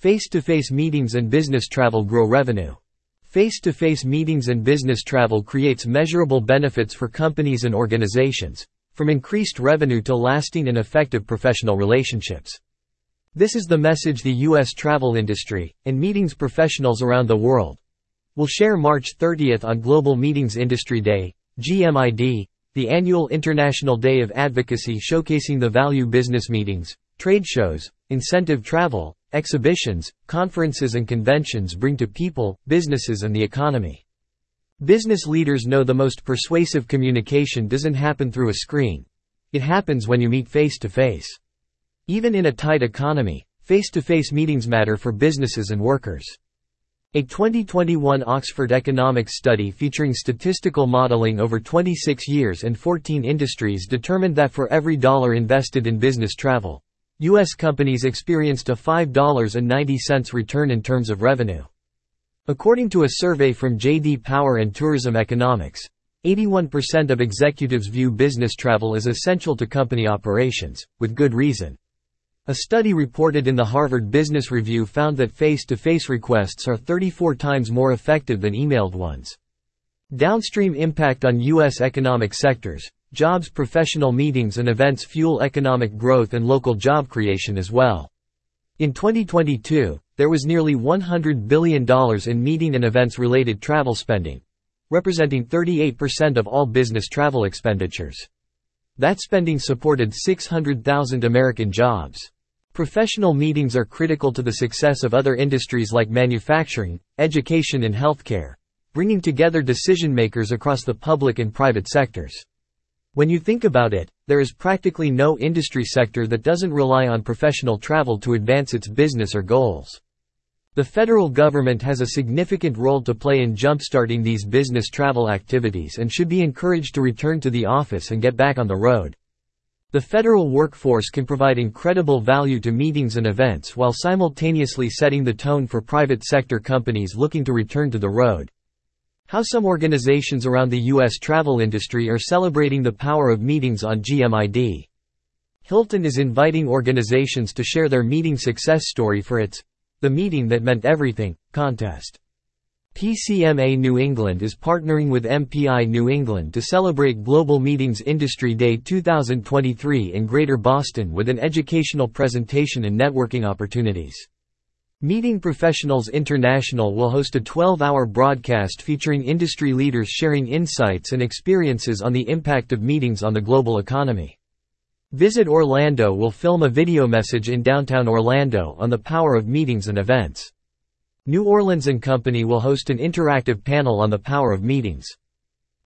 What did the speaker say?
Face-to-face meetings and business travel grow revenue. Face-to-face meetings and business travel creates measurable benefits for companies and organizations, from increased revenue to lasting and effective professional relationships. This is the message the U.S. travel industry, and meetings professionals around the world, will share March 30th on Global Meetings Industry Day, GMID, the annual International Day of Advocacy showcasing the value business meetings, trade shows, incentive travel, exhibitions, conferences and conventions bring to people, businesses and the economy. Business leaders know the most persuasive communication doesn't happen through a screen. It happens when you meet face to face. Even in a tight economy, face-to-face meetings matter for businesses and workers. A 2021 Oxford economics study featuring statistical modeling over 26 years and 14 industries determined that for every dollar invested in business travel, U.S. companies experienced a $5.90 return in terms of revenue. According to a survey from J.D. Power and Tourism Economics, 81% of executives view business travel as essential to company operations, with good reason. A study reported in the Harvard Business Review found that face-to-face requests are 34 times more effective than emailed ones. Downstream impact on U.S. economic sectors, jobs professional meetings and events fuel economic growth and local job creation as well. In 2022, there was nearly $100 billion in meeting and events related travel spending, representing 38% of all business travel expenditures. That spending supported 600,000 American jobs. Professional meetings are critical to the success of other industries like manufacturing, education and healthcare, bringing together decision makers across the public and private sectors. When you think about it, there is practically no industry sector that doesn't rely on professional travel to advance its business or goals. The federal government has a significant role to play in jumpstarting these business travel activities and should be encouraged to return to the office and get back on the road. The federal workforce can provide incredible value to meetings and events while simultaneously setting the tone for private sector companies looking to return to the road. How some organizations around the U.S. travel industry are celebrating the power of meetings on GMID. Hilton is inviting organizations to share their meeting success story for its the Meeting That Meant Everything contest. PCMA New England is partnering with MPI New England to celebrate Global Meetings Industry Day 2023 in Greater Boston with an educational presentation and networking opportunities. Meeting Professionals International will host a 12-hour broadcast featuring industry leaders sharing insights and experiences on the impact of meetings on the global economy. Visit Orlando will film a video message in downtown Orlando on the power of meetings and events. New Orleans & Company will host an interactive panel on the power of meetings.